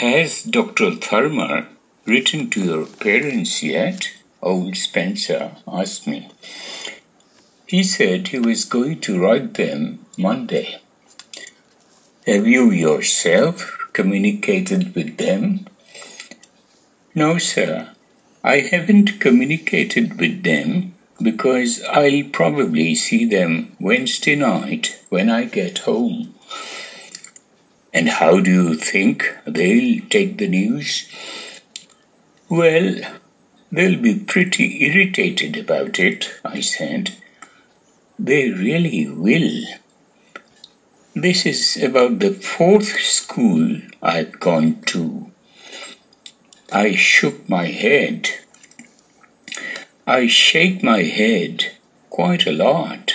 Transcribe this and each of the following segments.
Has Dr. Thurmer written to your parents yet? Old Spencer asked me. He said he was going to write them Monday. Have you yourself communicated with them? No, sir. I haven't communicated with them because I'll probably see them Wednesday night when I get home. And how do you think they'll take the news? Well, they'll be pretty irritated about it, I said. They really will. This is about the fourth school I've gone to. I shook my head. I shake my head quite a lot.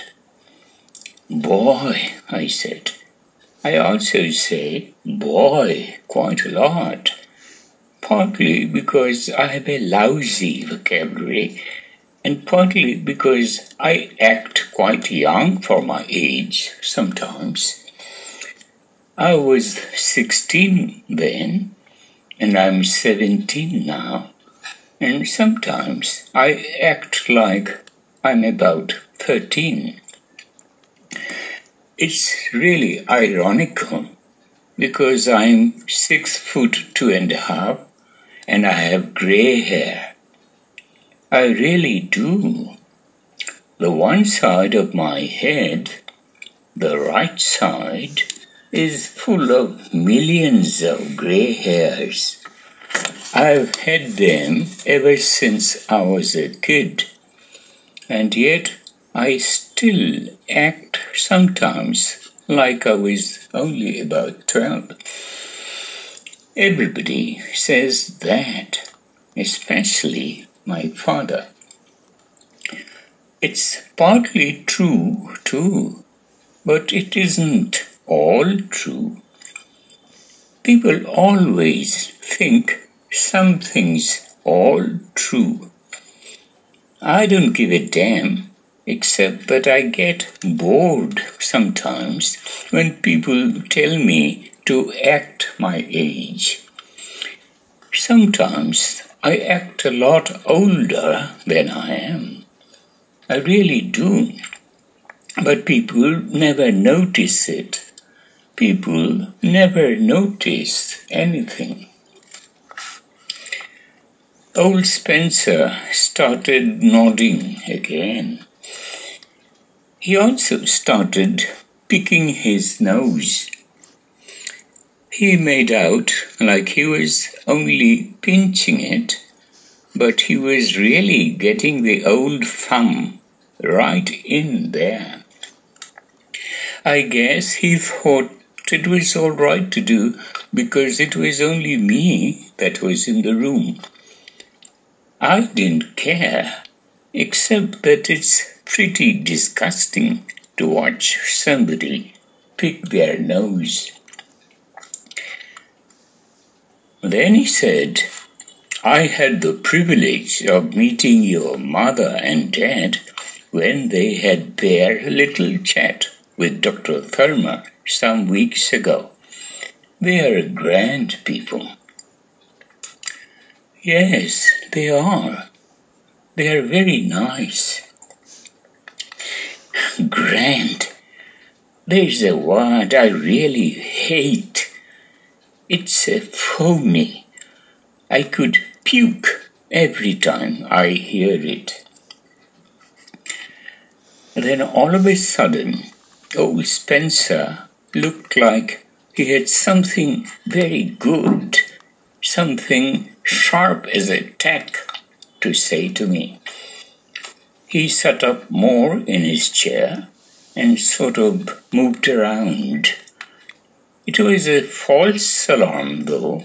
Boy, I said. I also say boy quite a lot, partly because I have a lousy vocabulary, and partly because I act quite young for my age sometimes. I was sixteen then, and I'm seventeen now, and sometimes I act like I'm about thirteen. It's really ironical because I'm six foot two and a half and I have gray hair. I really do. The one side of my head, the right side, is full of millions of gray hairs. I've had them ever since I was a kid, and yet I still act sometimes like I was only about twelve. Everybody says that, especially my father. It's partly true, too, but it isn't all true. People always think something's all true. I don't give a damn except that I get bored sometimes when people tell me to act my age. Sometimes I act a lot older than I am. I really do. But people never notice it. People never notice anything. Old Spencer started nodding again. He also started picking his nose. He made out like he was only pinching it, but he was really getting the old thumb right in there. I guess he thought it was all right to do because it was only me that was in the room. I didn't care, except that it's pretty disgusting to watch somebody pick their nose. Then he said, I had the privilege of meeting your mother and dad when they had their little chat with Dr. Thurmer some weeks ago. They are grand people. Yes, they are. They are very nice grand. There's a word I really hate. It's a phony. I could puke every time I hear it. Then all of a sudden, old Spencer looked like he had something very good, something sharp as a tack to say to me. He sat up more in his chair and sort of moved around. It was a false alarm, though.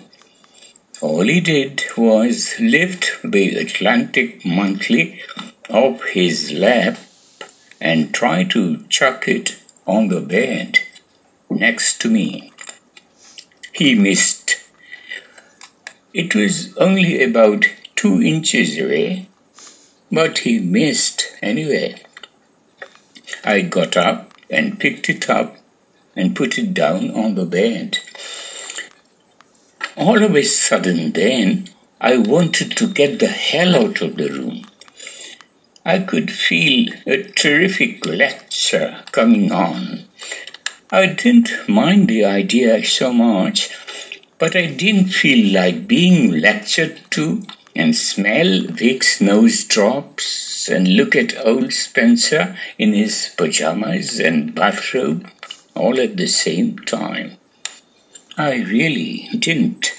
All he did was lift the Atlantic Monthly off his lap and try to chuck it on the bed next to me. He missed. It was only about two inches away, but he missed anyway. I got up and picked it up and put it down on the bed. All of a sudden, then, I wanted to get the hell out of the room. I could feel a terrific lecture coming on. I didn't mind the idea so much, but I didn't feel like being lectured to and smell Vicks nose drops and look at old Spencer in his pajamas and bathrobe all at the same time. I really didn't.